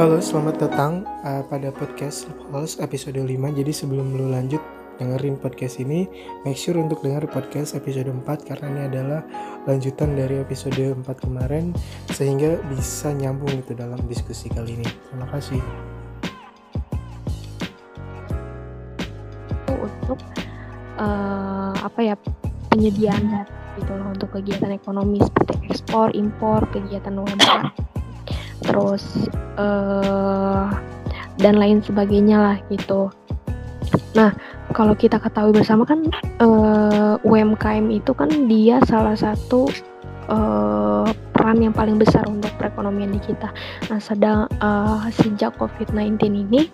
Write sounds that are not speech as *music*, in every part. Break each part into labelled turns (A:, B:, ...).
A: Halo, selamat datang uh, pada podcast Host episode 5. Jadi sebelum lu lanjut dengerin podcast ini, make sure untuk denger podcast episode 4 karena ini adalah lanjutan dari episode 4 kemarin sehingga bisa nyambung itu dalam diskusi kali ini. Terima kasih.
B: Untuk uh, apa ya penyediaan gitu loh untuk kegiatan ekonomi seperti ekspor, impor, kegiatan UMKM terus uh, dan lain sebagainya lah gitu. Nah, kalau kita ketahui bersama kan uh, UMKM itu kan dia salah satu uh, peran yang paling besar untuk perekonomian di kita. Nah, sedang uh, sejak COVID-19 ini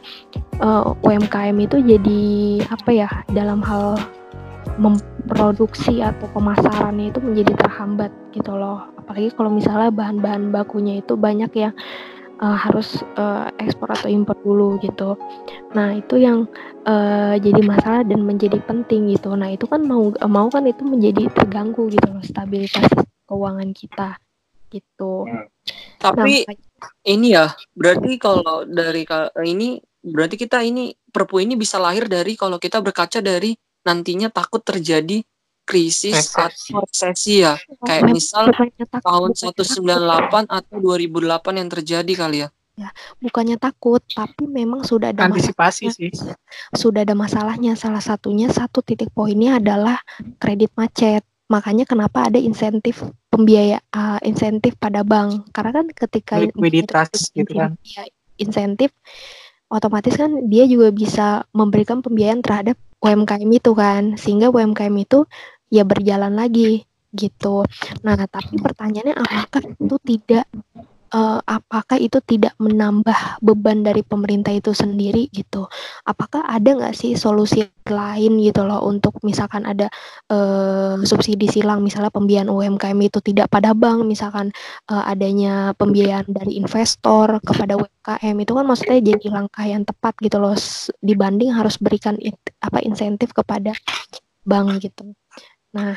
B: uh, UMKM itu jadi apa ya dalam hal memproduksi atau pemasarannya itu menjadi terhambat gitu loh. Apalagi kalau misalnya bahan-bahan bakunya itu banyak yang uh, harus uh, ekspor atau impor dulu gitu. Nah itu yang uh, jadi masalah dan menjadi penting gitu. Nah itu kan mau mau kan itu menjadi terganggu gitu loh stabilitas keuangan kita gitu.
C: Hmm. tapi nah, ini ya berarti kalau dari ini berarti kita ini perpu ini bisa lahir dari kalau kita berkaca dari nantinya takut terjadi krisis resesi. atau resesi ya. Kayak misal tahun 198 atau 2008 yang terjadi kali ya.
B: Ya, bukannya takut, tapi memang sudah ada
A: antisipasi sih.
B: Sudah ada masalahnya. Salah satunya satu titik poinnya adalah kredit macet. Makanya kenapa ada insentif pembiaya uh, insentif pada bank. Karena kan ketika
A: likuiditas gitu kan.
B: Ya, insentif otomatis kan dia juga bisa memberikan pembiayaan terhadap UMKM itu kan sehingga UMKM itu ya berjalan lagi gitu. Nah, tapi pertanyaannya apakah itu tidak uh, apakah itu tidak menambah beban dari pemerintah itu sendiri gitu? Apakah ada nggak sih solusi lain gitu loh untuk misalkan ada uh, subsidi silang misalnya pembiayaan UMKM itu tidak pada bank misalkan uh, adanya pembiayaan dari investor kepada UMKM itu kan maksudnya jadi langkah yang tepat gitu loh dibanding harus berikan it, apa insentif kepada bank gitu. Nah,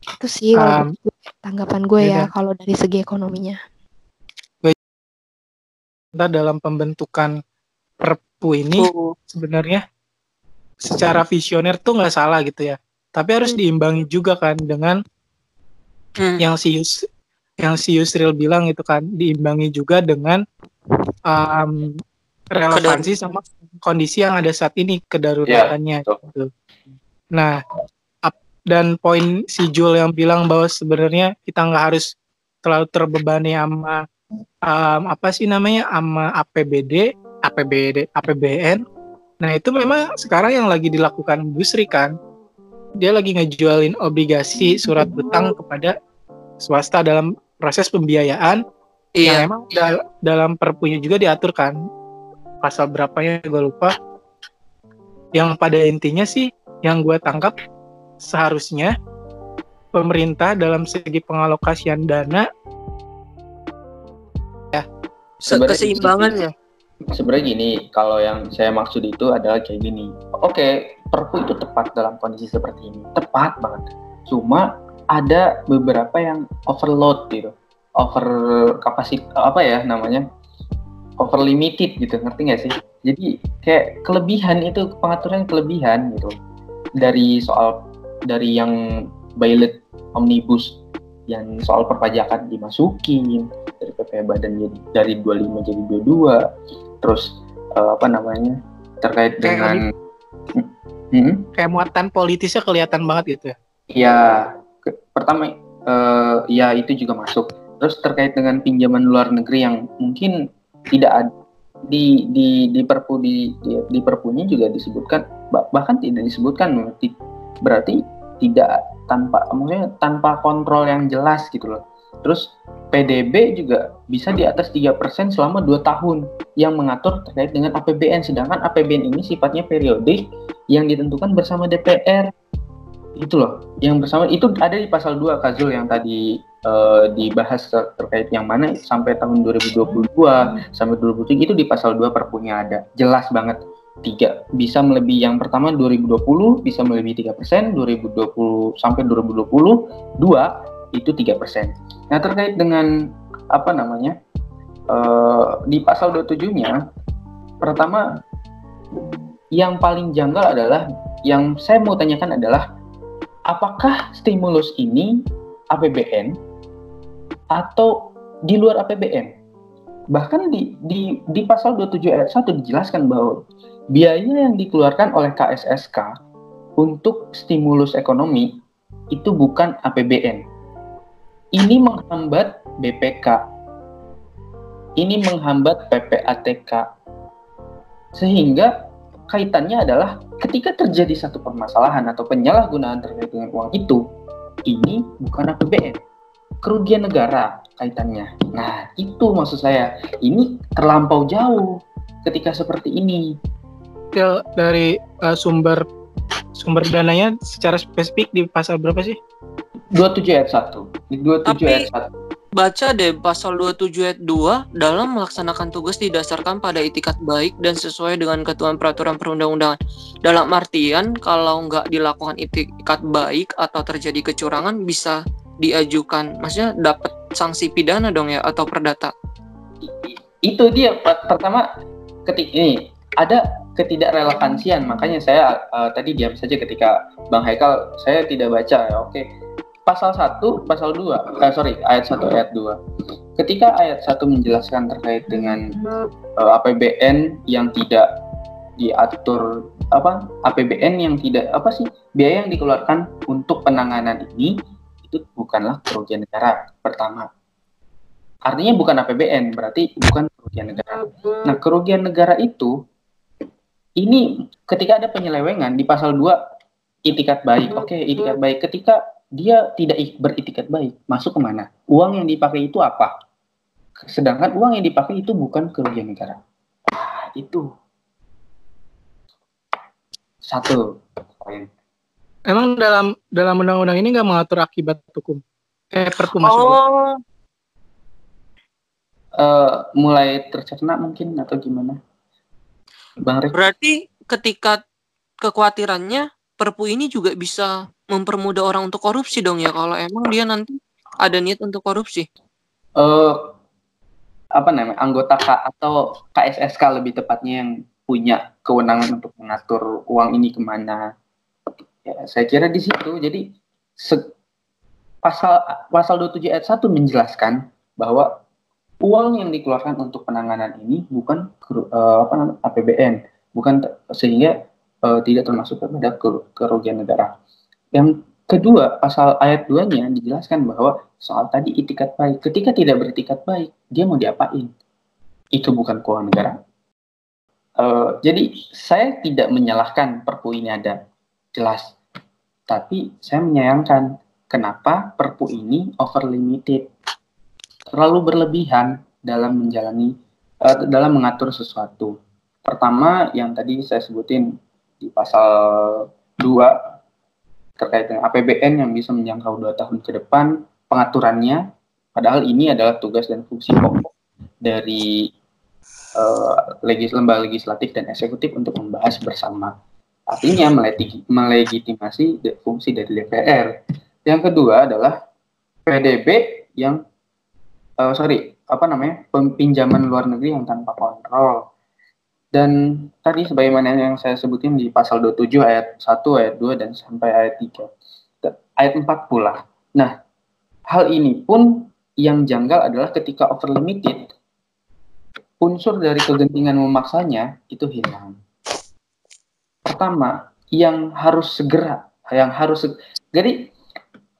B: itu sih um, tanggapan gue ya kalau dari segi ekonominya
A: kita dalam pembentukan perpu ini sebenarnya secara visioner tuh nggak salah gitu ya tapi harus hmm. diimbangi juga kan dengan hmm. yang si Yus, yang si Yusril bilang itu kan diimbangi juga dengan um, relevansi sama kondisi yang ada saat ini kedaruratannya yeah, gitu. Nah, dan poin si Jul yang bilang bahwa sebenarnya kita nggak harus terlalu terbebani sama um, apa sih namanya ama APBD, APBD, APBN. Nah itu memang sekarang yang lagi dilakukan Busri kan, dia lagi ngejualin obligasi surat utang kepada swasta dalam proses pembiayaan. Iya. Yang memang dal dalam perpunya juga diatur kan pasal berapanya gue lupa. Yang pada intinya sih yang gue tangkap seharusnya pemerintah dalam segi pengalokasian dana
C: sebenarnya keseimbangan ya?
D: Sebenarnya gini kalau yang saya maksud itu adalah kayak gini. Oke perpu itu tepat dalam kondisi seperti ini. Tepat banget. Cuma ada beberapa yang overload gitu. Over kapasitas apa ya namanya? Over limited gitu ngerti nggak sih? Jadi kayak kelebihan itu pengaturan kelebihan gitu. Dari soal dari yang bailet omnibus yang soal perpajakan dimasukin dari PPh Badan jadi dari 25 jadi 22 terus uh, apa namanya terkait kayak dengan
A: hmm? kayak muatan politisnya kelihatan banget gitu ya?
D: Iya. Pertama uh, ya itu juga masuk. Terus terkait dengan pinjaman luar negeri yang mungkin tidak ada di di di perpu di di, di perpunya juga disebutkan bahkan tidak disebutkan berarti tidak tanpa maksudnya tanpa kontrol yang jelas gitu loh. Terus PDB juga bisa di atas 3% selama 2 tahun yang mengatur terkait dengan APBN sedangkan APBN ini sifatnya periodik yang ditentukan bersama DPR. Itu loh, yang bersama itu ada di pasal 2 Kazul yang tadi uh, dibahas terkait yang mana sampai tahun 2022 sampai 2023 itu di pasal 2 perpunya ada. Jelas banget tiga bisa melebihi yang pertama 2020 bisa melebihi tiga persen 2020 sampai 2020 dua itu tiga persen nah terkait dengan apa namanya uh, di pasal 27-nya pertama yang paling janggal adalah yang saya mau tanyakan adalah apakah stimulus ini APBN atau di luar APBN? Bahkan di, di, di pasal 27 ayat 1 dijelaskan bahwa biaya yang dikeluarkan oleh KSSK untuk stimulus ekonomi itu bukan APBN. Ini menghambat BPK. Ini menghambat PPATK. Sehingga kaitannya adalah ketika terjadi satu permasalahan atau penyalahgunaan terkait dengan uang itu, ini bukan APBN, kerugian negara kaitannya. Nah, itu maksud saya. Ini terlampau jauh ketika seperti ini.
A: Dari uh, sumber sumber dananya secara spesifik di pasal berapa sih?
D: 27 ayat 1. Di 27 Tapi, ayat 1
C: baca deh pasal 27 ayat 2 dalam melaksanakan tugas didasarkan pada itikat baik dan sesuai dengan ketentuan peraturan perundang-undangan. Dalam artian kalau nggak dilakukan itikat baik atau terjadi kecurangan bisa diajukan, maksudnya dapat sanksi pidana dong ya atau perdata.
D: Itu dia pertama ketik ini ada ketidakrelevansian makanya saya uh, tadi diam saja ketika Bang Haikal saya tidak baca ya oke pasal 1, pasal 2, eh, sorry, ayat 1, ayat 2. Ketika ayat 1 menjelaskan terkait dengan uh, eh, APBN yang tidak diatur apa APBN yang tidak apa sih biaya yang dikeluarkan untuk penanganan ini itu bukanlah kerugian negara pertama artinya bukan APBN berarti bukan kerugian negara nah kerugian negara itu ini ketika ada penyelewengan di pasal 2 itikat baik oke okay, itikat baik ketika dia tidak beritikat baik, masuk ke mana? Uang yang dipakai itu apa? Sedangkan uang yang dipakai itu bukan kerugian negara. Nah, itu satu poin.
A: Emang dalam dalam undang-undang ini nggak mengatur akibat hukum? Eh, perpu maksudnya? Oh.
D: Uh, mulai tercerna mungkin atau gimana?
C: Bang Rek. Berarti ketika kekhawatirannya perpu ini juga bisa mempermudah orang untuk korupsi dong ya kalau emang dia nanti ada niat untuk korupsi.
D: Uh, apa namanya anggota K atau KSSK lebih tepatnya yang punya kewenangan untuk mengatur uang ini ke mana. Ya, saya kira di situ. Jadi pasal pasal 27 ayat 1 menjelaskan bahwa uang yang dikeluarkan untuk penanganan ini bukan uh, apa namanya APBN, bukan sehingga uh, tidak termasuk kepada kerugian negara. Yang kedua, pasal ayat 2-nya dijelaskan bahwa soal tadi itikat baik. Ketika tidak beritikat baik, dia mau diapain? Itu bukan keuangan negara. Uh, jadi saya tidak menyalahkan perpu ini ada, jelas. Tapi saya menyayangkan kenapa perpu ini over limited, terlalu berlebihan dalam menjalani, uh, dalam mengatur sesuatu. Pertama, yang tadi saya sebutin di pasal 2 terkait dengan APBN yang bisa menjangkau dua tahun ke depan, pengaturannya, padahal ini adalah tugas dan fungsi pokok dari uh, legis lembaga legislatif dan eksekutif untuk membahas bersama. Artinya melegitimasi fungsi dari DPR. Yang kedua adalah PDB yang uh, sorry apa namanya pinjaman luar negeri yang tanpa kontrol dan tadi sebagaimana yang saya sebutin di pasal 27 ayat 1, ayat 2, dan sampai ayat 3. Ayat 4 pula. Nah, hal ini pun yang janggal adalah ketika over limited, unsur dari kegentingan memaksanya itu hilang. Pertama, yang harus segera, yang harus jadi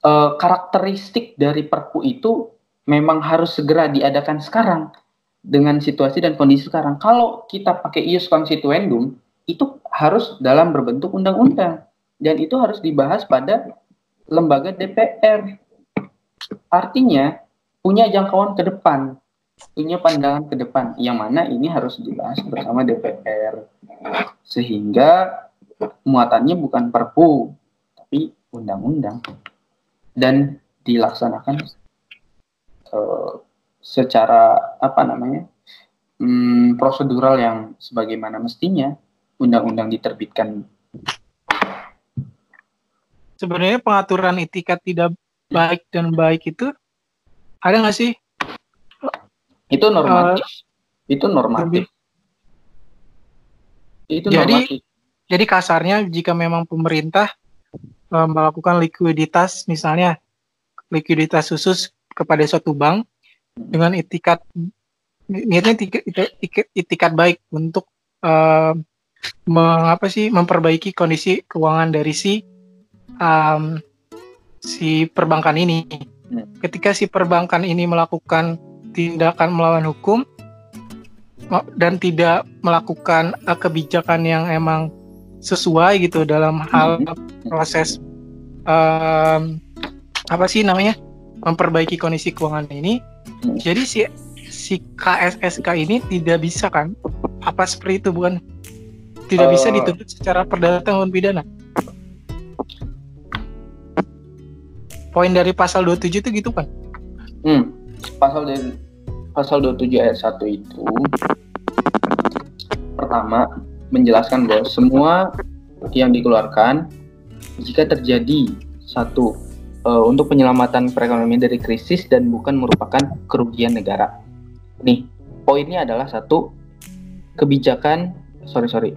D: eh, karakteristik dari perpu itu memang harus segera diadakan sekarang dengan situasi dan kondisi sekarang. Kalau kita pakai ius constituendum, itu harus dalam berbentuk undang-undang. Dan itu harus dibahas pada lembaga DPR. Artinya, punya jangkauan ke depan, punya pandangan ke depan, yang mana ini harus dibahas bersama DPR. Sehingga muatannya bukan perpu, tapi undang-undang. Dan dilaksanakan uh, secara apa namanya hmm, prosedural yang sebagaimana mestinya undang-undang diterbitkan.
A: Sebenarnya pengaturan etikat tidak baik dan baik itu ada nggak sih
D: Itu normatif. Uh, itu normatif.
A: Itu jadi jadi kasarnya jika memang pemerintah uh, melakukan likuiditas misalnya likuiditas khusus kepada suatu bank dengan itikat niatnya itikat, itikat, itikat baik untuk uh, mengapa sih memperbaiki kondisi keuangan dari si um, si perbankan ini. Hmm. Ketika si perbankan ini melakukan tindakan melawan hukum dan tidak melakukan uh, kebijakan yang emang sesuai gitu dalam hal hmm. proses um, apa sih namanya memperbaiki kondisi keuangan ini. Hmm. Jadi si si KSSK ini tidak bisa kan? Apa seperti itu bukan? Tidak uh, bisa dituntut secara perdata maupun pidana. poin dari pasal 27 itu gitu kan?
D: Hmm, pasal dari pasal 27 ayat 1 itu pertama menjelaskan bahwa semua yang dikeluarkan jika terjadi satu uh, untuk penyelamatan perekonomian dari krisis dan bukan merupakan kerugian negara. Nih, poinnya adalah satu kebijakan sorry sorry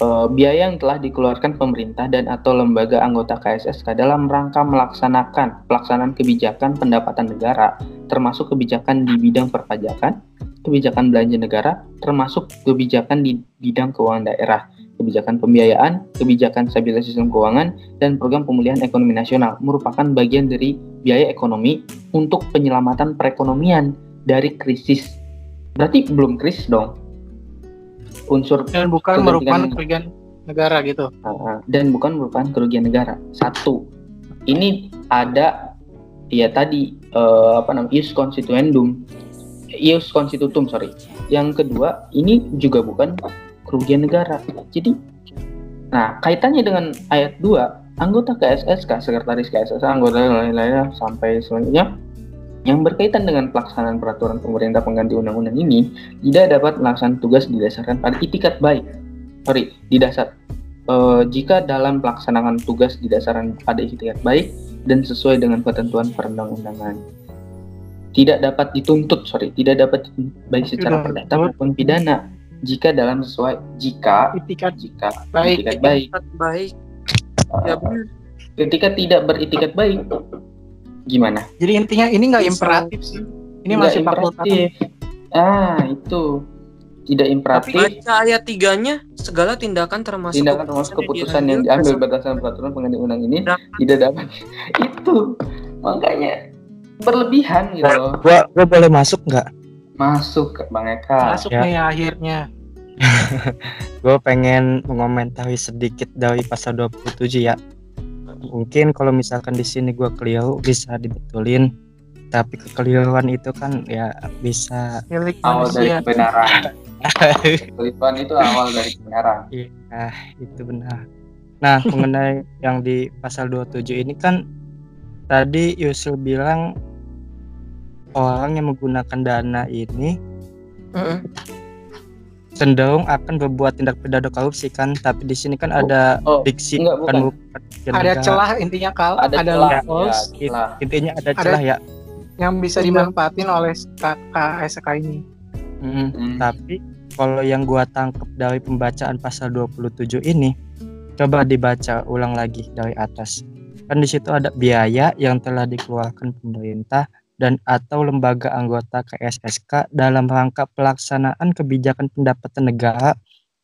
D: uh, biaya yang telah dikeluarkan pemerintah dan atau lembaga anggota KSSK dalam rangka melaksanakan pelaksanaan kebijakan pendapatan negara, termasuk kebijakan di bidang perpajakan, kebijakan belanja negara, termasuk kebijakan di bidang keuangan daerah, kebijakan pembiayaan, kebijakan stabilitas sistem keuangan, dan program pemulihan ekonomi nasional merupakan bagian dari biaya ekonomi untuk penyelamatan perekonomian dari krisis. Berarti belum krisis dong unsur
A: dan bukan merupakan kerugian negara gitu.
D: dan bukan merupakan kerugian negara. Satu, ini ada ya tadi uh, apa namanya ius constituendum, ius constitutum sorry. Yang kedua, ini juga bukan kerugian negara. Jadi, nah kaitannya dengan ayat 2 anggota KSSK, sekretaris KSSK, anggota lain-lainnya sampai selanjutnya yang berkaitan dengan pelaksanaan peraturan pemerintah pengganti undang-undang ini tidak dapat melaksanakan tugas didasarkan pada itikat baik. Sorry, di dasar e, jika dalam pelaksanaan tugas didasarkan pada itikat baik dan sesuai dengan ketentuan perundang-undangan. Tidak dapat dituntut, sorry, tidak dapat baik secara perdata maupun pidana jika dalam sesuai jika
A: itikat
D: jika
A: baik.
C: itikat baik. Baik.
D: Ya ketika tidak beritikat baik. Gimana?
A: Jadi intinya ini nggak imperatif sih. Ini masih fakultatif.
D: Ah, itu tidak imperatif. Tapi
C: baca ayat tiganya segala tindakan termasuk
D: tindakan termasuk keputusan yang diambil berdasarkan peraturan pengganti undang ini nah. tidak dapat *laughs* itu makanya berlebihan gitu loh.
E: Gua gua boleh masuk nggak?
D: Masuk Bang Eka.
A: Masuk ya. nih akhirnya. *laughs*
E: gue pengen mengomentari sedikit dari pasal 27 ya mungkin kalau misalkan di sini gue keliru bisa dibetulin tapi kekeliruan itu kan ya bisa
D: Milik awal dari kebenaran *laughs* kekeliruan itu awal dari kebenaran
E: iya itu benar. Nah mengenai yang di pasal 27 ini kan tadi Yusul bilang orang yang menggunakan dana ini uh -uh cenderung akan berbuat tindak pidana korupsi kan tapi di sini kan ada oh, diksi
A: enggak, bukan. bukan ada celah intinya kal. Ada, ada celah,
E: ya, intinya ada celah ada, ya.
A: yang bisa dimanfaatin oleh KSK ini.
E: Hmm, hmm. tapi kalau yang gua tangkap dari pembacaan pasal 27 ini coba dibaca ulang lagi dari atas. Kan di situ ada biaya yang telah dikeluarkan pemerintah dan atau lembaga anggota KSSK dalam rangka pelaksanaan kebijakan pendapatan negara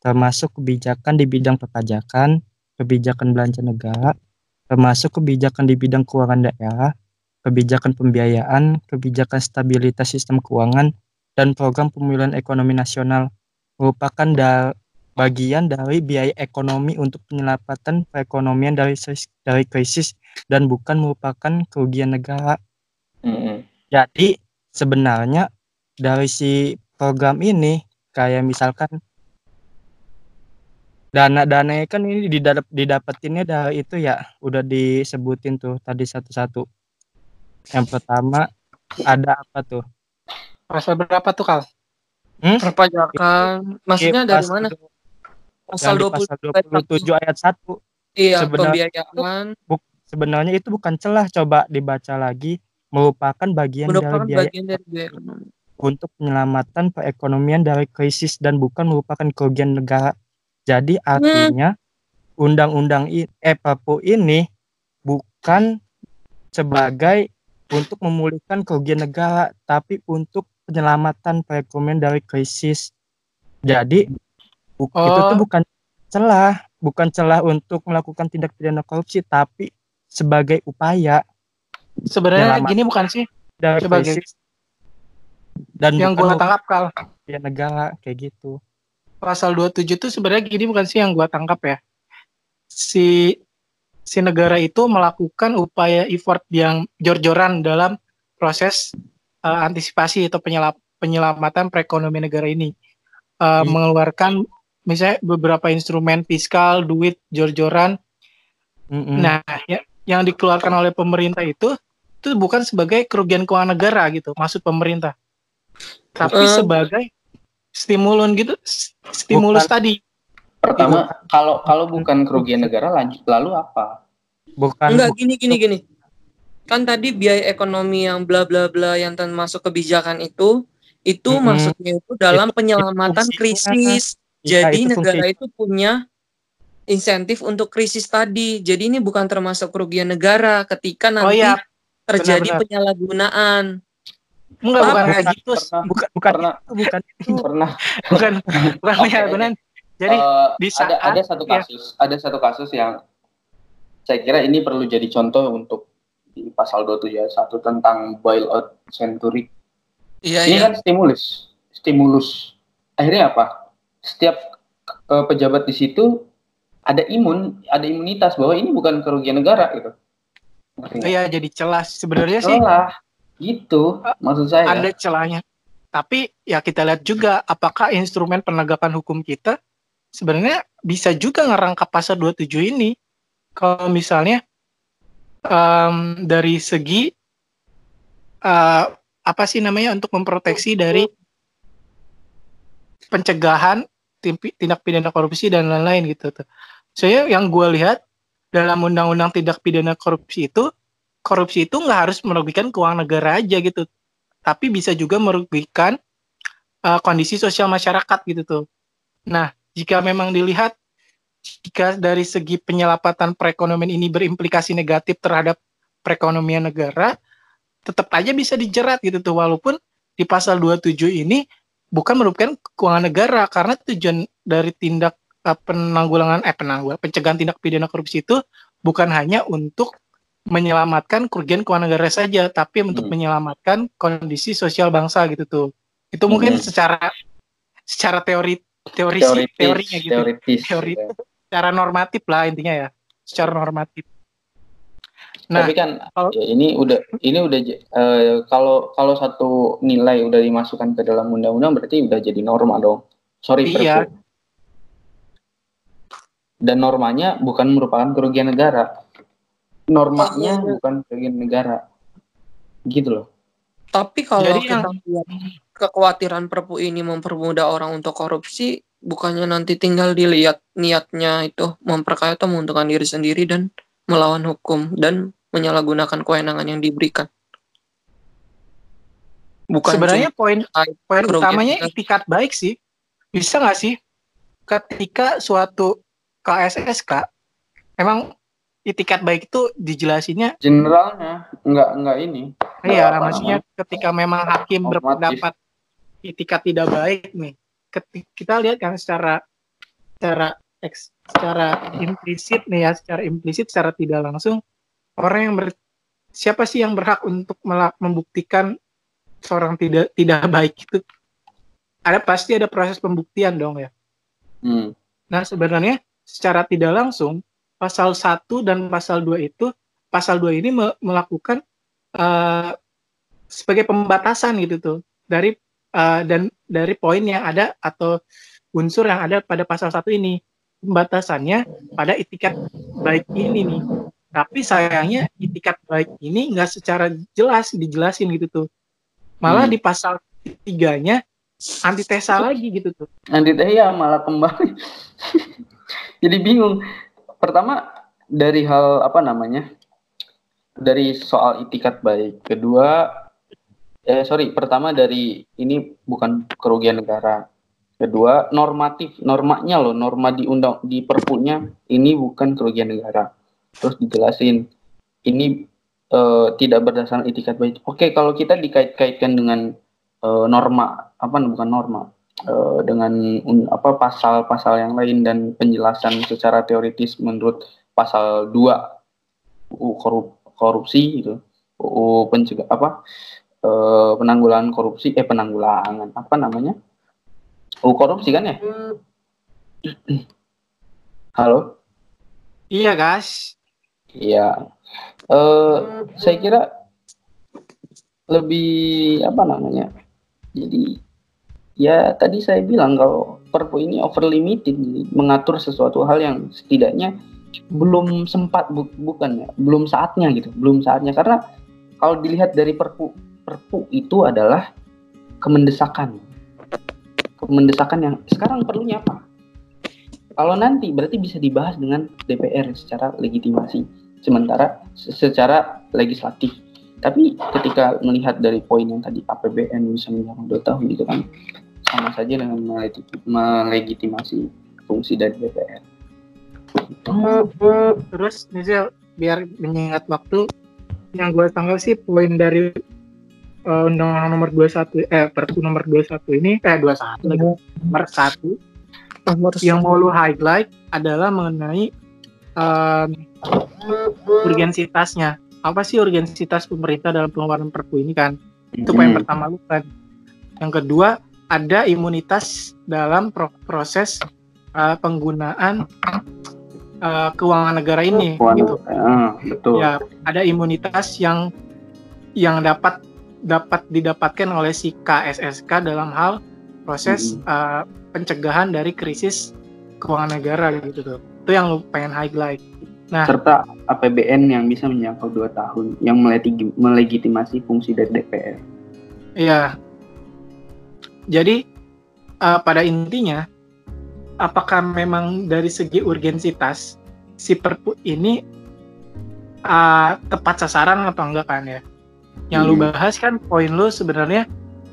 E: termasuk kebijakan di bidang perpajakan, kebijakan belanja negara, termasuk kebijakan di bidang keuangan daerah, kebijakan pembiayaan, kebijakan stabilitas sistem keuangan, dan program pemulihan ekonomi nasional merupakan da bagian dari biaya ekonomi untuk penyelamatan perekonomian dari dari krisis dan bukan merupakan kerugian negara. Jadi sebenarnya dari si program ini kayak misalkan dana-dana kan ini didap didapetinnya dari itu ya udah disebutin tuh tadi satu-satu. Yang pertama ada apa tuh?
A: Pasal berapa tuh Kal?
C: Hmm? Perpajakan. Maksudnya dari mana?
E: Pasal 20, 27 ayat 1.
C: Iya, sebenarnya pembiayaan.
E: Itu, sebenarnya itu bukan celah coba dibaca lagi merupakan bagian
C: merupakan
E: dari biaya
C: bagian dari biaya
E: untuk penyelamatan perekonomian dari krisis dan bukan merupakan kerugian negara. Jadi artinya undang-undang eh Perpu ini bukan sebagai untuk memulihkan kerugian negara, tapi untuk penyelamatan perekonomian dari krisis. Jadi bu oh. itu tuh bukan celah, bukan celah untuk melakukan tindak pidana korupsi, tapi sebagai upaya.
A: Sebenarnya gini bukan sih?
E: Dari sebagai krisis
A: dan yang gue tangkap kal
E: ya negara kayak gitu
A: pasal 27 itu sebenarnya gini bukan sih yang gue tangkap ya si si negara itu melakukan upaya effort yang jor-joran dalam proses uh, antisipasi atau penyelap, penyelamatan perekonomian negara ini. Uh, hmm. mengeluarkan misalnya beberapa instrumen fiskal duit jor-joran. Mm-hmm. nah ya, yang dikeluarkan oleh pemerintah itu itu bukan sebagai kerugian keuangan negara gitu maksud pemerintah. Tapi uh, sebagai stimulun gitu stimulus bukan. tadi.
D: Pertama kalau kalau bukan kerugian negara lanjut lalu apa?
C: Bukan enggak gini gini gini kan tadi biaya ekonomi yang bla bla bla yang termasuk kebijakan itu itu hmm. maksudnya itu dalam itu, penyelamatan itu krisis ya, jadi itu negara itu punya insentif untuk krisis tadi jadi ini bukan termasuk kerugian negara ketika oh, nanti oh, iya. terjadi benar, benar. penyalahgunaan
A: Enggak, bukan kayak gitu.
D: Bukan bukan pernah,
A: bukan
D: itu. Pernah.
A: bukan bukan okay. benar. Jadi uh,
D: di saat, ada ada satu iya. kasus, ya. ada satu kasus yang saya kira ini perlu jadi contoh untuk di pasal 271 tentang out century. Iya, ini iya. kan stimulus, stimulus. Akhirnya apa? Setiap uh, pejabat di situ ada imun, ada imunitas bahwa ini bukan kerugian negara gitu.
A: Iya, jadi celah sebenarnya sih.
D: Celah Gitu, maksud saya.
A: Ada celahnya. Tapi ya kita lihat juga apakah instrumen penegakan hukum kita sebenarnya bisa juga ngerangkap pasal 27 ini. Kalau misalnya um, dari segi uh, apa sih namanya untuk memproteksi dari pencegahan tindak pidana korupsi dan lain-lain gitu tuh. Saya yang gue lihat dalam undang-undang tindak pidana korupsi itu korupsi itu nggak harus merugikan keuangan negara aja gitu, tapi bisa juga merugikan uh, kondisi sosial masyarakat gitu tuh. Nah, jika memang dilihat jika dari segi penyelapatan perekonomian ini berimplikasi negatif terhadap perekonomian negara, tetap aja bisa dijerat gitu tuh walaupun di pasal 27 ini bukan merupakan keuangan negara karena tujuan dari tindak uh, penanggulangan eh penanggulangan pencegahan tindak pidana korupsi itu bukan hanya untuk menyelamatkan kerugian keuangan negara saja, tapi untuk hmm. menyelamatkan kondisi sosial bangsa gitu tuh. Itu hmm. mungkin secara secara teori teori teoritis, teorinya gitu. Teoritis, teori ya. Secara normatif lah intinya ya. Secara normatif.
D: Nah, tapi kan kalau, ya ini udah ini udah uh, kalau kalau satu nilai udah dimasukkan ke dalam undang-undang berarti udah jadi norma dong. Sorry iya. Dan normanya bukan merupakan kerugian negara normanya oh, bukan bagian negara gitu loh
C: tapi kalau Jadi kita yang... lihat kekhawatiran perpu ini mempermudah orang untuk korupsi bukannya nanti tinggal dilihat niatnya itu memperkaya atau menguntungkan diri sendiri dan melawan hukum dan menyalahgunakan kewenangan yang diberikan.
A: Bukan sebenarnya poin poin utamanya itikat baik sih. Bisa nggak sih? Ketika suatu KSSK emang itikat baik itu dijelasinnya
D: generalnya enggak enggak ini.
A: Iya maksudnya ketika memang hakim berpendapat itikat tidak baik nih ketika kita lihat kan secara secara eks, secara implisit nih ya secara implisit secara tidak langsung orang yang ber, siapa sih yang berhak untuk membuktikan seorang tidak tidak baik itu ada pasti ada proses pembuktian dong ya hmm. nah sebenarnya secara tidak langsung pasal 1 dan pasal 2 itu pasal 2 ini me melakukan uh, sebagai pembatasan gitu tuh dari uh, dan dari poin yang ada atau unsur yang ada pada pasal 1 ini. Pembatasannya pada itikat baik ini nih. Tapi sayangnya itikat baik ini nggak secara jelas dijelasin gitu tuh. Malah hmm. di pasal tiganya antitesa lagi gitu tuh.
D: Antitesa ya malah kembali. *laughs* Jadi bingung. Pertama dari hal apa namanya? Dari soal itikat baik. Kedua eh sorry pertama dari ini bukan kerugian negara. Kedua normatif normanya loh norma di undang di perpunya ini bukan kerugian negara. Terus dijelasin ini uh, tidak berdasarkan etikat baik. Oke kalau kita dikait-kaitkan dengan uh, norma apa bukan norma uh, dengan un, apa pasal-pasal yang lain dan penjelasan secara teoritis menurut pasal 2 UU korup, korupsi itu UU pencegah apa uh, penanggulangan korupsi eh penanggulangan apa namanya? UU korupsi kan ya? Halo?
A: Iya guys.
D: Iya. Uh, saya kira lebih apa namanya? Jadi ya tadi saya bilang kalau Perpu ini over limited mengatur sesuatu hal yang setidaknya belum sempat bu, bukan ya belum saatnya gitu belum saatnya. Karena kalau dilihat dari Perpu Perpu itu adalah kemendesakan. Kemendesakan yang sekarang perlunya apa? Kalau nanti berarti bisa dibahas dengan DPR secara legitimasi sementara secara legislatif. Tapi ketika melihat dari poin yang tadi APBN bisa menjangkau dua tahun itu kan sama saja dengan melegitimasi fungsi dari DPR.
A: Terus Nizil biar mengingat waktu yang gue tanggal sih poin dari uh, Undang-Undang Nomor 21 eh Perpu Nomor 21 ini eh 21 lagi nomor 1 yang mau lu highlight adalah mengenai um, urgensitasnya. Apa sih urgensitas pemerintah dalam pengeluaran Perpu ini kan? Itu poin pertama lu kan. Yang kedua ada imunitas dalam pro proses uh, penggunaan uh, keuangan negara ini
D: Keuangan,
A: gitu.
D: Uh, betul.
A: Ya, ada imunitas yang yang dapat dapat didapatkan oleh si KSSK dalam hal proses hmm. uh, pencegahan dari krisis keuangan negara gitu tuh. Itu yang lu pengen highlight.
D: Nah, serta APBN yang bisa menjangkau dua tahun yang melegitimasi fungsi dari DPR.
A: Iya, jadi uh, pada intinya, apakah memang dari segi urgensitas si Perpu ini uh, tepat sasaran atau enggak kan ya? Yang hmm. lu bahas kan poin lu sebenarnya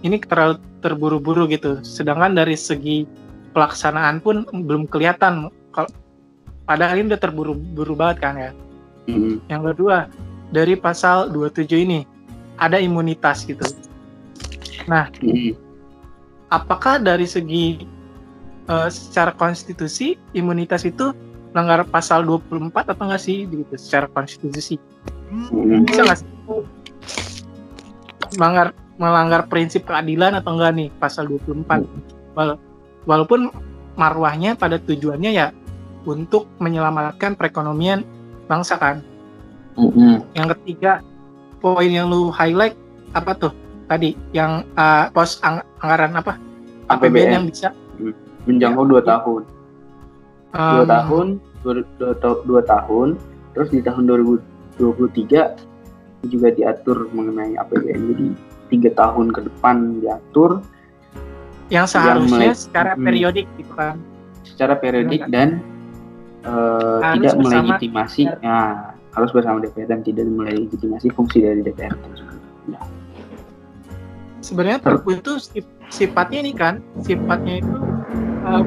A: ini terlalu terburu-buru gitu. Sedangkan dari segi pelaksanaan pun belum kelihatan kalau padahal ini udah terburu-buru banget kan ya. Hmm. Yang kedua, dari pasal 27 ini ada imunitas gitu. Nah, hmm apakah dari segi uh, secara konstitusi imunitas itu melanggar pasal 24 atau enggak sih gitu secara konstitusi hmm. bisa nggak sih melanggar melanggar prinsip keadilan atau enggak nih pasal 24 Wala walaupun marwahnya pada tujuannya ya untuk menyelamatkan perekonomian bangsa kan. Mm-hmm. yang ketiga poin yang lu highlight apa tuh? Tadi yang uh, pos ang anggaran apa? APBN yang bisa.
D: Hmm. menjangkau dua tahun. Dua um, tahun dua, dua, dua tahun terus di tahun 2023 juga diatur mengenai APBN jadi tiga tahun ke depan diatur.
A: Yang seharusnya yang secara hmm, periodik gitu kan?
D: Secara periodik dan uh, tidak melegitimasi ya, harus bersama DPR dan tidak melegitimasi fungsi dari DPR tersebut. Ya.
A: Sebenarnya perpu itu sifatnya ini kan sifatnya itu uh,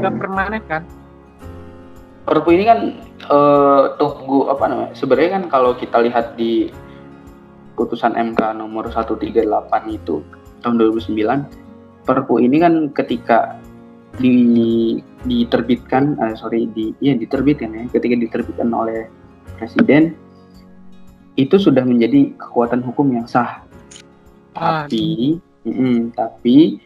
A: permanen kan?
D: Perpu ini kan uh, tunggu apa namanya sebenarnya kan kalau kita lihat di putusan MK nomor 138 itu tahun 2009 perpu ini kan ketika di diterbitkan uh, sorry di ya diterbitkan ya ketika diterbitkan oleh presiden itu sudah menjadi kekuatan hukum yang sah tapi, mm, tapi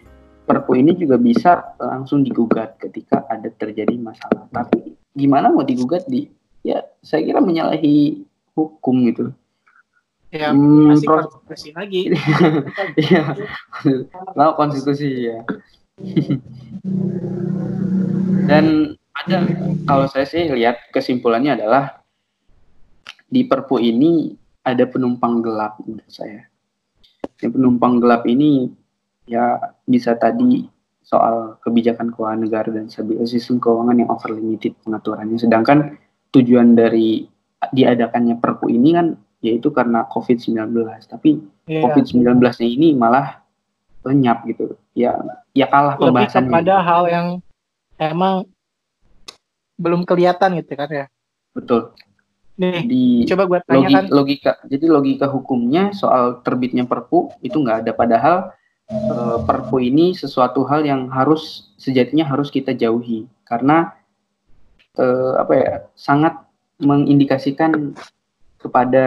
D: Perpu ini juga bisa langsung digugat ketika ada terjadi masalah. Tapi gimana mau digugat di? Ya, saya kira menyalahi hukum gitu.
A: Ya, hmm, masih konstitusi lagi. *laughs*
D: Iya, mau konstitusi ya. Dan ada kalau saya sih lihat kesimpulannya adalah di Perpu ini ada penumpang gelap menurut saya yang penumpang gelap ini ya bisa tadi soal kebijakan keuangan negara dan sistem keuangan yang over limited pengaturannya sedangkan tujuan dari diadakannya perpu ini kan yaitu karena COVID-19. Tapi yeah. COVID-19-nya ini malah lenyap gitu. Ya ya kalah pembahasannya.
A: Lebih kepada hal yang emang belum kelihatan gitu kan ya.
D: Betul.
A: Nih, di coba gue
D: tanyakan. Logika, jadi logika hukumnya soal terbitnya Perpu itu nggak ada. Padahal uh, Perpu ini sesuatu hal yang harus sejatinya harus kita jauhi. Karena uh, apa ya sangat mengindikasikan kepada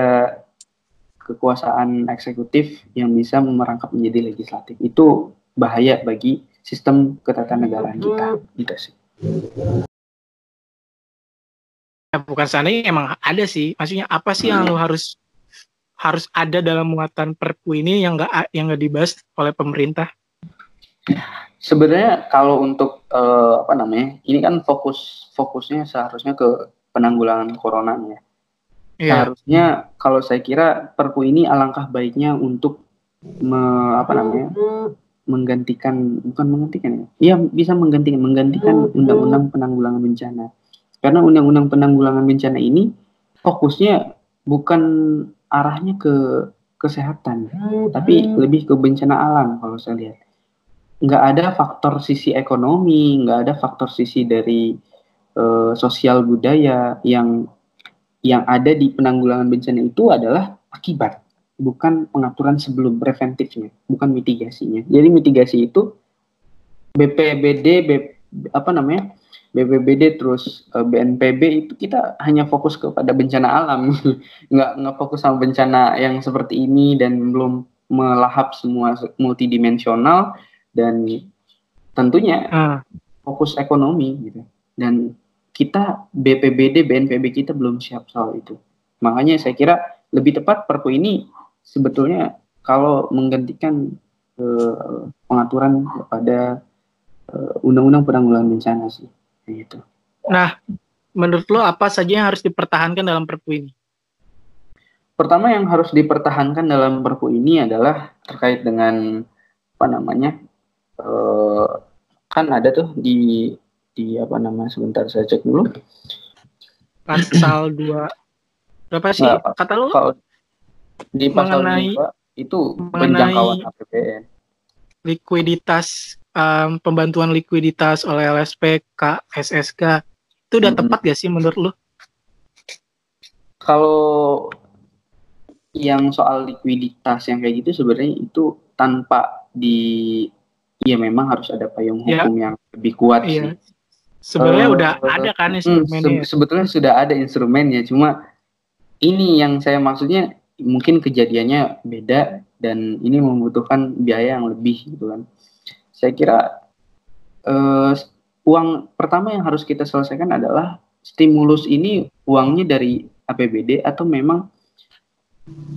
D: kekuasaan eksekutif yang bisa memerangkap menjadi legislatif. Itu bahaya bagi sistem ketatanegaraan kita. Gitu sih.
A: Ya, bukan seandainya emang ada sih. Maksudnya apa sih yang lo harus harus ada dalam muatan perpu ini yang nggak yang nggak dibahas oleh pemerintah.
D: Sebenarnya kalau untuk uh, apa namanya ini kan fokus fokusnya seharusnya ke penanggulangan corona ya. Yeah. seharusnya kalau saya kira perpu ini alangkah baiknya untuk me, apa namanya menggantikan bukan menggantikan ya iya bisa menggantikan menggantikan undang-undang penanggulangan bencana. Karena undang-undang penanggulangan bencana ini fokusnya bukan arahnya ke kesehatan, tapi lebih ke bencana alam kalau saya lihat. Nggak ada faktor sisi ekonomi, nggak ada faktor sisi dari uh, sosial budaya yang yang ada di penanggulangan bencana itu adalah akibat, bukan pengaturan sebelum preventifnya, bukan mitigasinya. Jadi mitigasi itu BPBD, B, apa namanya? BPBD terus uh, eh, BNPB itu kita hanya fokus kepada bencana alam. *laughs* Nggak nggak fokus sama bencana yang seperti ini dan belum melahap semua multidimensional dan tentunya uh. fokus ekonomi gitu. Dan kita BPBD BNPB kita belum siap soal itu. Makanya saya kira lebih tepat Perpu ini sebetulnya kalau menggantikan uh, pengaturan kepada undang-undang uh, penanggulangan bencana sih Gitu.
A: Nah, menurut lo apa saja yang harus dipertahankan dalam Perpu ini?
D: Pertama yang harus dipertahankan dalam Perpu ini adalah terkait dengan apa namanya? Uh, kan ada tuh di di apa namanya sebentar saya cek dulu.
A: Pasal 2 berapa sih nah, kata lo? Kalau
D: di pasal mengenai, 2 itu penjangkauan APBN.
A: Likuiditas um, pembantuan likuiditas oleh LSP, SSK itu udah hmm. tepat gak sih menurut lo?
D: Kalau yang soal likuiditas yang kayak gitu sebenarnya itu tanpa di ya memang harus ada payung ya. hukum ya. yang lebih kuat iya. sih.
A: Sebenarnya uh, udah ada kan hmm, instrumennya.
D: Se sebetulnya sudah ada instrumennya, cuma ini yang saya maksudnya mungkin kejadiannya beda dan ini membutuhkan biaya yang lebih gitu kan saya kira uh, uang pertama yang harus kita selesaikan adalah stimulus ini uangnya dari APBD atau memang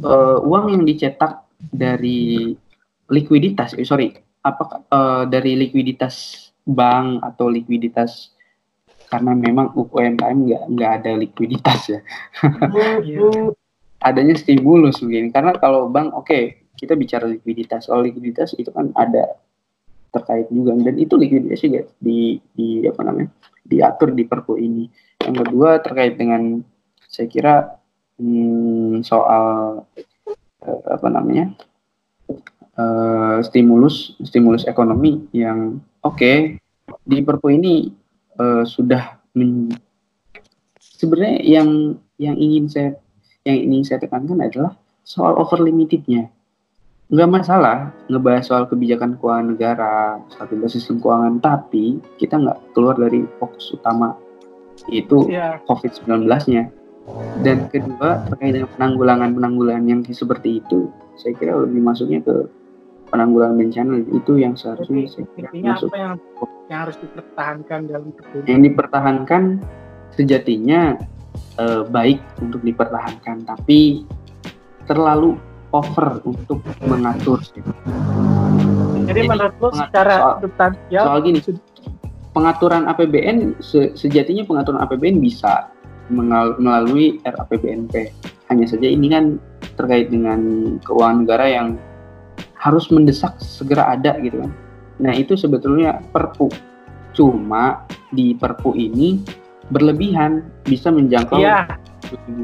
D: uh, uang yang dicetak dari likuiditas, eh, sorry, apa uh, dari likuiditas bank atau likuiditas karena memang UMKM nggak nggak ada likuiditas ya. yeah. *laughs* Adanya stimulus mungkin karena kalau bank oke okay, kita bicara likuiditas, soal likuiditas itu kan ada terkait juga dan itu likuiditas juga di di apa namanya diatur di Perpu ini. Yang kedua terkait dengan saya kira hmm, soal uh, apa namanya uh, stimulus stimulus ekonomi yang oke okay, di Perpu ini uh, sudah men, sebenarnya yang yang ingin saya yang ingin saya tekankan adalah soal over limitednya nggak masalah ngebahas soal kebijakan keuangan negara, stabilitas sistem keuangan, tapi kita nggak keluar dari fokus utama itu yeah. COVID-19-nya. Dan kedua terkait dengan penanggulangan-penanggulangan yang seperti itu, saya kira lebih masuknya ke penanggulangan bencana itu yang seharusnya saya kira masuk.
A: Apa yang, yang harus dipertahankan dalam
D: Yang dipertahankan sejatinya eh, baik untuk dipertahankan, tapi terlalu over untuk mengatur.
A: Gitu. Jadi, menurut lo secara substansial
D: soal gini, pengaturan APBN se sejatinya pengaturan APBN bisa melalui RAPBNP. Hanya saja ini kan terkait dengan keuangan negara yang harus mendesak segera ada gitu kan. Nah itu sebetulnya perpu. Cuma di perpu ini berlebihan bisa menjangkau
A: iya,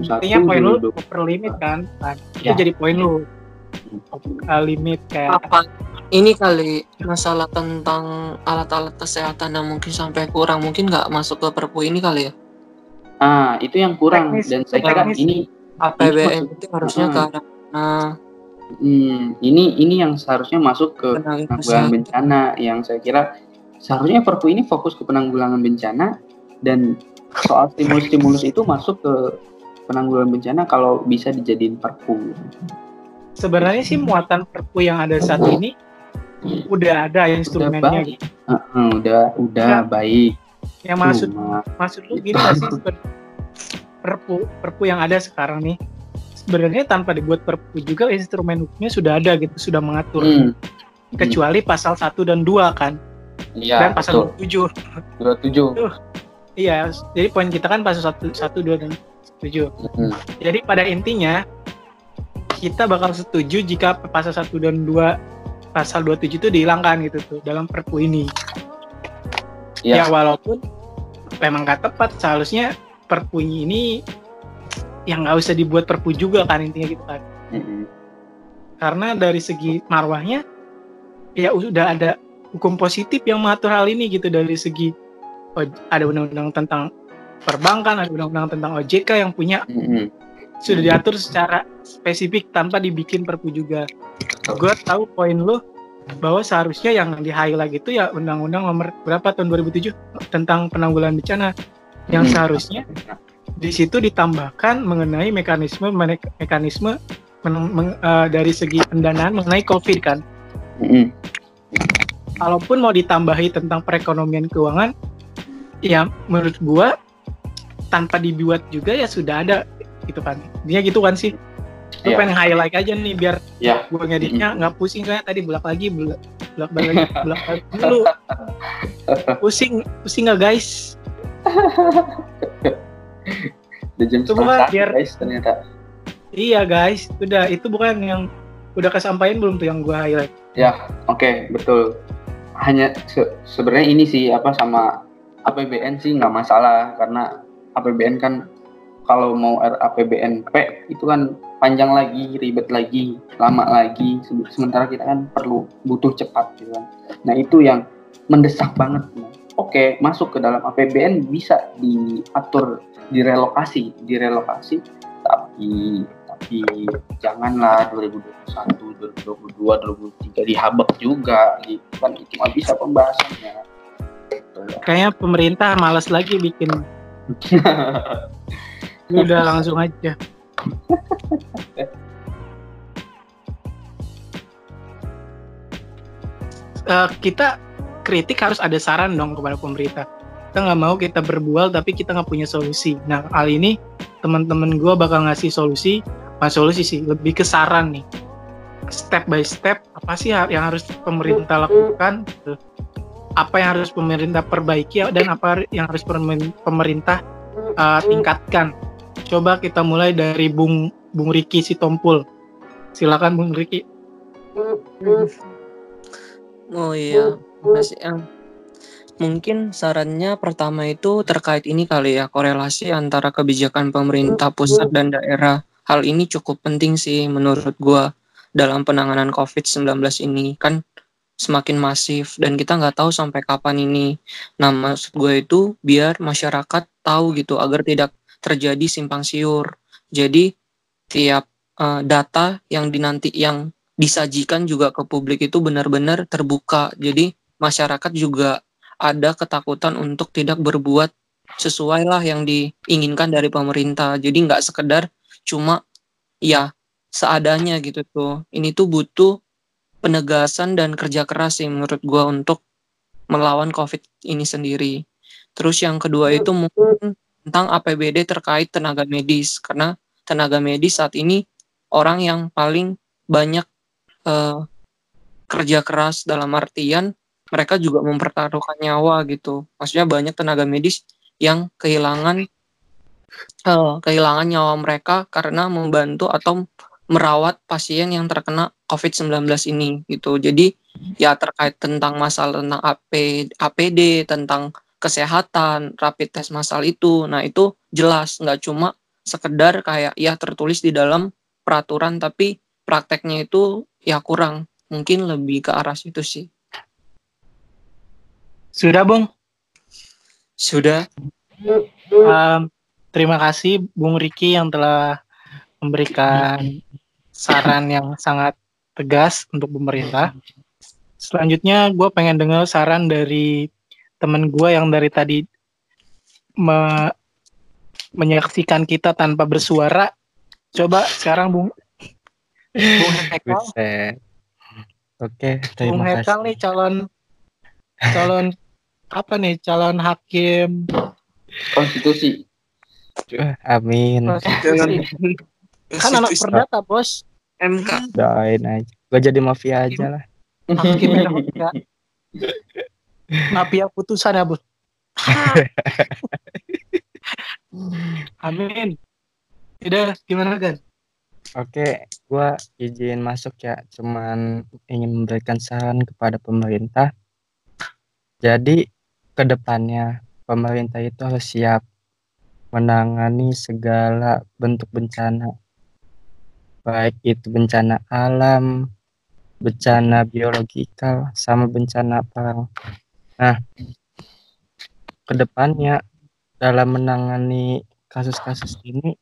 A: Intinya poin lu over limit kan, nah, ya. itu jadi poin lu. Uh, limit kayak
C: apa? Ini kali masalah tentang alat-alat kesehatan yang mungkin sampai kurang mungkin nggak masuk ke perpu ini kali ya?
D: Ah itu yang kurang. Teknis, dan saya kira ini
C: APBN itu harusnya hmm. ke arah nah
D: hmm, ini ini yang seharusnya masuk ke penanggulangan bencana yang saya kira seharusnya perpu ini fokus ke penanggulangan bencana dan soal stimulus-stimulus itu masuk ke penanggulangan bencana kalau bisa dijadiin perpu
A: sebenarnya sih muatan perpu yang ada saat ini udah ada instrumennya
D: udah gitu. Uh, uh, udah udah nah, baik.
A: Yang maksud Cuma. maksud lu gini gak sih *laughs* perpu perpu yang ada sekarang nih sebenarnya tanpa dibuat perpu juga instrumen hukumnya sudah ada gitu sudah mengatur hmm. kecuali pasal 1 dan 2 kan
D: iya,
A: dan pasal betul.
D: 27 27
A: iya jadi poin kita kan pasal 1 1 2 dan 7 hmm. jadi pada intinya kita bakal setuju jika pasal 1 dan 2 pasal 27 itu dihilangkan gitu tuh dalam perpu ini. Ya, ya walaupun memang gak tepat seharusnya perpu ini yang nggak usah dibuat perpu juga kan intinya gitu kan. Mm-hmm. Karena dari segi marwahnya ya udah ada hukum positif yang mengatur hal ini gitu dari segi oh, ada undang-undang tentang perbankan, ada undang-undang tentang OJK yang punya mm-hmm sudah diatur secara spesifik tanpa dibikin perpu juga. Gue tahu poin lo bahwa seharusnya yang di highlight itu ya undang-undang nomor berapa tahun 2007 tentang penanggulangan bencana yang hmm. seharusnya di situ ditambahkan mengenai mekanisme mekanisme men, men, uh, dari segi pendanaan mengenai COVID kan. Hmm. Kalaupun mau ditambahi tentang perekonomian keuangan, ya menurut gua tanpa dibuat juga ya sudah ada gitu kan. Dia gitu kan sih. Lu yeah. pengen highlight aja nih biar yeah. gue ngeditnya nggak mm -hmm. pusing. Kayak tadi belak lagi belak belak balik belak balik dulu. *laughs* Pusing pusing nggak guys? *laughs*
D: Udah jam itu bukan biar guys ternyata.
A: Iya guys. Udah itu bukan yang udah kesampaian belum tuh yang gue highlight?
D: Ya oke okay, betul. Hanya se sebenarnya ini sih apa sama APBN sih nggak masalah karena APBN kan kalau mau RAPBNP itu kan panjang lagi, ribet lagi, lama lagi. Sementara kita kan perlu butuh cepat gitu kan. Nah itu yang mendesak banget. Oke, masuk ke dalam APBN bisa diatur direlokasi, direlokasi, tapi tapi janganlah 2021, 2022, 2023 dihabek juga gitu kan itu bisa pembahasannya.
A: Kayaknya pemerintah malas lagi bikin *laughs* udah langsung aja. Uh, kita kritik harus ada saran dong kepada pemerintah. Kita nggak mau kita berbual tapi kita nggak punya solusi. Nah kali ini teman-teman gue bakal ngasih solusi pas solusi sih lebih ke saran nih. Step by step apa sih yang harus pemerintah lakukan apa yang harus pemerintah perbaiki dan apa yang harus pemerintah uh, tingkatkan Coba kita mulai dari Bung Bung Riki Sitompul. Silakan Bung Riki.
C: Oh iya, masih yang mungkin sarannya pertama itu terkait ini kali ya korelasi antara kebijakan pemerintah pusat dan daerah. Hal ini cukup penting sih menurut gua dalam penanganan COVID-19 ini kan semakin masif dan kita nggak tahu sampai kapan ini. Nah maksud gue itu biar masyarakat tahu gitu agar tidak terjadi simpang siur. Jadi tiap uh, data yang dinanti yang disajikan juga ke publik itu benar-benar terbuka. Jadi masyarakat juga ada ketakutan untuk tidak berbuat sesuai lah yang diinginkan dari pemerintah. Jadi nggak sekedar cuma ya seadanya gitu tuh. Ini tuh butuh penegasan dan kerja keras sih menurut gue untuk melawan COVID ini sendiri. Terus yang kedua itu mungkin tentang APBD terkait tenaga medis karena tenaga medis saat ini orang yang paling banyak uh, kerja keras dalam artian mereka juga mempertaruhkan nyawa gitu maksudnya banyak tenaga medis yang kehilangan uh, kehilangan nyawa mereka karena membantu atau merawat pasien yang terkena COVID-19 ini gitu. Jadi ya terkait tentang masalah tentang AP, APD tentang kesehatan, rapid test massal itu. Nah, itu jelas nggak cuma sekedar kayak ya tertulis di dalam peraturan tapi prakteknya itu ya kurang. Mungkin lebih ke arah situ sih.
A: Sudah bung?
C: Sudah.
A: Um, terima kasih bung Riki yang telah memberikan saran yang sangat tegas untuk pemerintah selanjutnya gue pengen dengar saran dari temen gue yang dari tadi me menyaksikan kita tanpa bersuara. Coba sekarang Bung Bung Hekal.
E: Oke,
A: Bung Hekal nih calon calon apa nih? Calon hakim
D: konstitusi.
E: Amin.
A: Konstitusi. kan anak perdata, Bos.
C: MK.
E: Doain aja. Gue jadi mafia aja lah.
A: Mafia *laughs* putusan ya, Bos. *laughs* Amin. Udah, gimana kan?
E: Oke, gua izin masuk ya. Cuman ingin memberikan saran kepada pemerintah. Jadi ke depannya pemerintah itu harus siap menangani segala bentuk bencana, baik itu bencana alam, bencana biologikal, sama bencana perang. Nah, ke depannya dalam menangani kasus-kasus ini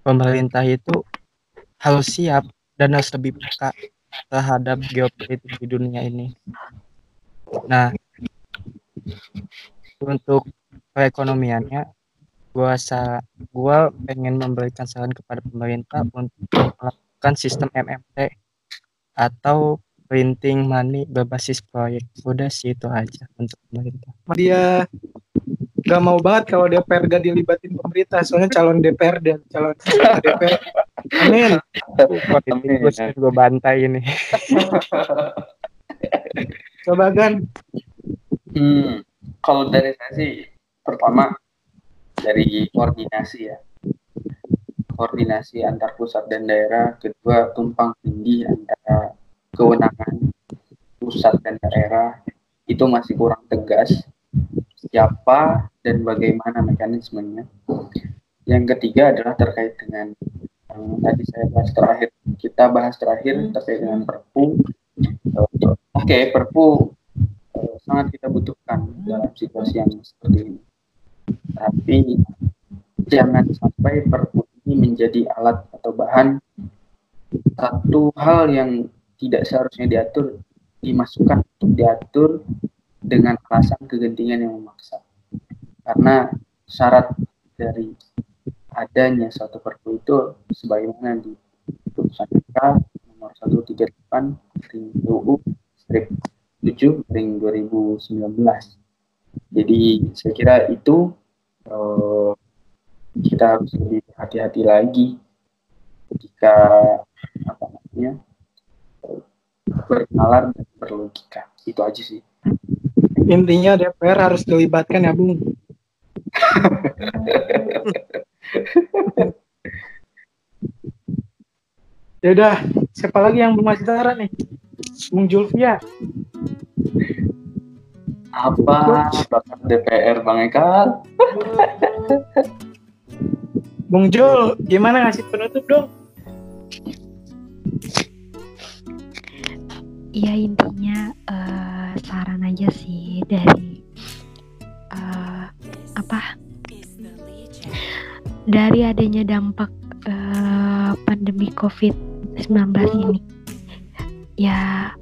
E: pemerintah itu harus siap dan harus lebih peka terhadap geopolitik di dunia ini. Nah, untuk perekonomiannya, gua sa gua pengen memberikan saran kepada pemerintah untuk melakukan sistem MMT atau printing money berbasis proyek. Udah sih itu aja untuk pemerintah.
A: Dia. Gak mau banget kalau DPR gak dilibatin pemerintah soalnya calon DPR dan calon DPR amin.
E: Ini gue bantai ini.
A: Coba kan
D: hmm, kalau dari saya sih pertama dari koordinasi ya koordinasi antar pusat dan daerah kedua tumpang tindih antara kewenangan pusat dan daerah itu masih kurang tegas siapa dan bagaimana mekanismenya. Yang ketiga adalah terkait dengan um, tadi saya bahas terakhir, kita bahas terakhir terkait dengan Perpu. Uh, Oke, okay, Perpu uh, sangat kita butuhkan dalam situasi yang seperti ini. Tapi jangan sampai Perpu ini menjadi alat atau bahan satu hal yang tidak seharusnya diatur dimasukkan untuk diatur dengan alasan kegentingan yang memaksa. Karena syarat dari adanya suatu perpu itu sebagaimana di putusan MK nomor 138 ring UU strip 7 ring 2019. Jadi saya kira itu uh, kita harus lebih hati-hati lagi jika apa namanya bernalar dan berlogika. Itu aja sih.
A: Intinya DPR harus dilibatkan ya Bung. *laughs* Ya udah siapa lagi yang belum masih nih? Bung Julvia
D: apa? Bakat DPR Bang Eka. *laughs*
A: Bung Jul gimana ngasih penutup dong?
F: Iya intinya uh, saran aja sih dari uh, apa? Dari adanya dampak uh, pandemi COVID-19 ini ya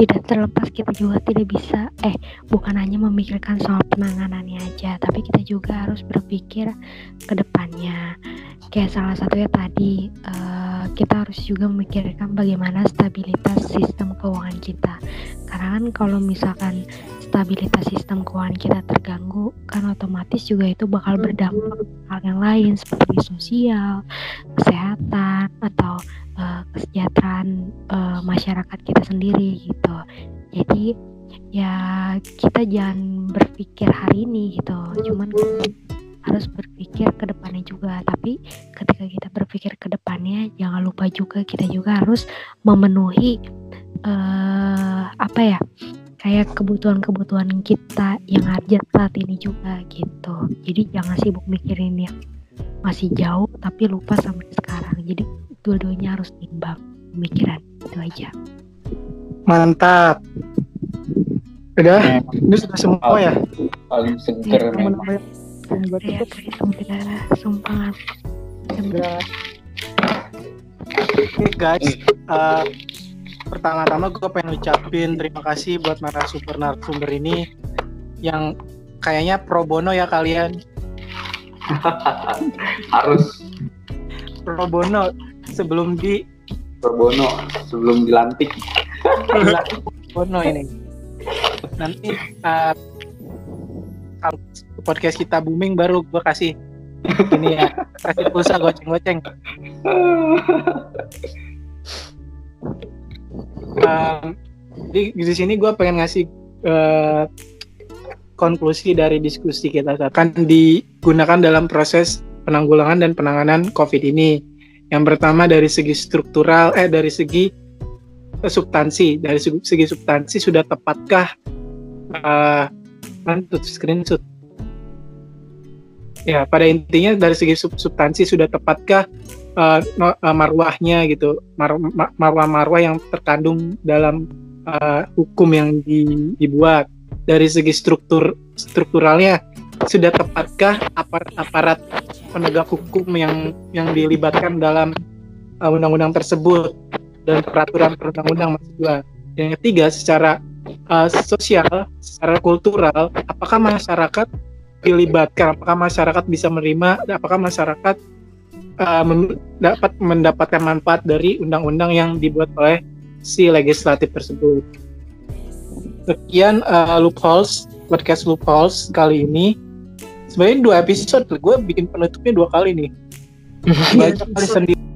F: tidak terlepas kita juga tidak bisa eh bukan hanya memikirkan soal penanganannya aja tapi kita juga harus berpikir ke depannya. Kayak salah satunya tadi uh, kita harus juga memikirkan bagaimana stabilitas sistem keuangan kita. Karena kan kalau misalkan stabilitas sistem keuangan kita terganggu kan otomatis juga itu bakal berdampak hal yang lain seperti sosial kesehatan atau uh, kesejahteraan uh, masyarakat kita sendiri gitu jadi ya kita jangan berpikir hari ini gitu. Cuman harus berpikir ke depannya juga. Tapi ketika kita berpikir ke depannya jangan lupa juga kita juga harus memenuhi uh, apa ya kayak kebutuhan-kebutuhan kita yang ada saat ini juga gitu. Jadi jangan sibuk mikirin yang
B: masih jauh tapi lupa sampai sekarang. Jadi dua-duanya harus timbang pemikiran. Itu aja
A: mantap. Udah ya, ini sudah semua ya?
D: Paling seger
B: ya, memang ya, sudah sumpah.
A: Oke okay, guys, uh, pertama-tama gue pengen ucapin terima kasih buat narasumber narasumber ini yang kayaknya pro bono ya kalian. *laughs*
D: Harus.
A: Pro bono sebelum di
D: pro bono sebelum dilantik. *laughs*
A: bono ini. Nanti uh, podcast kita booming baru gue kasih ini ya kasih pulsa goceng-goceng um, di, di sini gue pengen ngasih uh, konklusi dari diskusi kita akan digunakan dalam proses penanggulangan dan penanganan COVID ini. Yang pertama dari segi struktural, eh dari segi substansi, dari segi, substansi sudah tepatkah uh, screenshot? Ya pada intinya dari segi sub substansi sudah tepatkah uh, marwahnya gitu. Mar marwah-marwah yang terkandung dalam uh, hukum yang di dibuat. Dari segi struktur strukturalnya sudah tepatkah aparat-aparat penegak hukum yang yang dilibatkan dalam undang-undang uh, tersebut dan peraturan perundang-undang maksud gua. Yang ketiga secara uh, sosial, secara kultural, apakah masyarakat dilibatkan? Apakah masyarakat bisa menerima? Apakah masyarakat uh, dapat mendapatkan manfaat dari undang-undang yang dibuat oleh si legislatif tersebut? Sekian uh, loopholes podcast loopholes kali ini. Sebenarnya dua episode gue bikin penutupnya dua kali nih. *laughs* Banyak kali sendiri